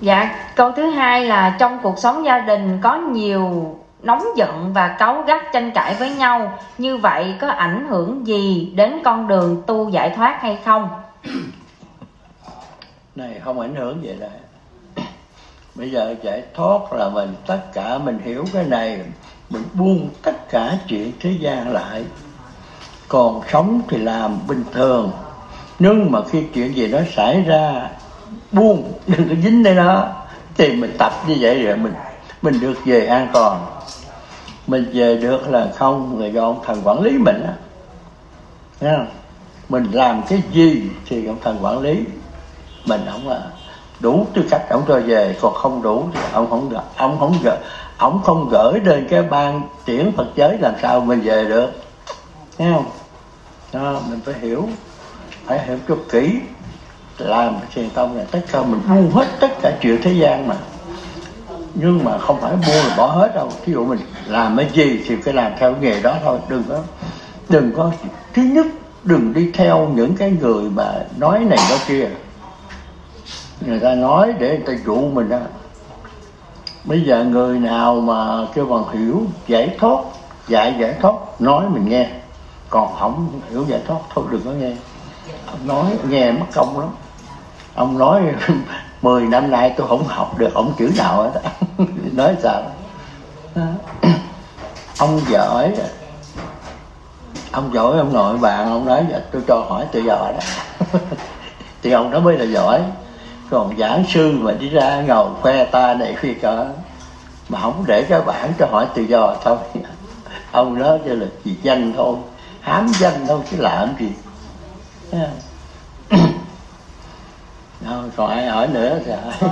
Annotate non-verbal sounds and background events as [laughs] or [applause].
dạ câu thứ hai là trong cuộc sống gia đình có nhiều nóng giận và cáu gắt tranh cãi với nhau, như vậy có ảnh hưởng gì đến con đường tu giải thoát hay không? Này, không ảnh hưởng gì đấy bây giờ giải thoát là mình, tất cả mình hiểu cái này, mình buông tất cả chuyện thế gian lại. Còn sống thì làm bình thường. Nhưng mà khi chuyện gì nó xảy ra buông đừng có dính đây đó. Thì mình tập như vậy rồi mình mình được về an toàn. Mình về được là không người do ông thần quản lý mình á. Thấy không? mình làm cái gì thì ông thần quản lý mình không là đủ tư cách ông cho về còn không đủ thì ông không gỡ ông không gỡ ông không gửi lên cái ban triển phật giới làm sao mình về được. Thấy không? Đó, mình phải hiểu phải hiểu cho kỹ làm thiền tông này, tất cả mình buông hết tất cả chuyện thế gian mà. Nhưng mà không phải buông là bỏ hết đâu. Ví dụ mình làm cái gì thì phải làm theo nghề đó thôi. Đừng có đừng có, thứ nhất, đừng đi theo những cái người mà nói này nói kia. Người ta nói để người ta dụ mình á. Bây giờ người nào mà kêu bằng hiểu, giải thoát, dạy giải thoát, nói mình nghe. Còn không hiểu giải thoát, thôi đừng có nghe. Nói, nghe mất công lắm ông nói [laughs] 10 năm nay tôi không học được ông chữ nào hết [laughs] nói sao? [clears throat] Ông giỏi. Ông giỏi, ông nội bạn, ông nói vậy, tôi cho hỏi tự do đó. [laughs] Thì ông đó mới là giỏi. Còn giảng sư mà đi ra ngồi khoe ta này khi cỡ mà không để các bạn cho hỏi tự do thôi. Ông nói cho là chỉ danh thôi. Hám danh thôi chứ làm gì không khỏi hỏi nữa rồi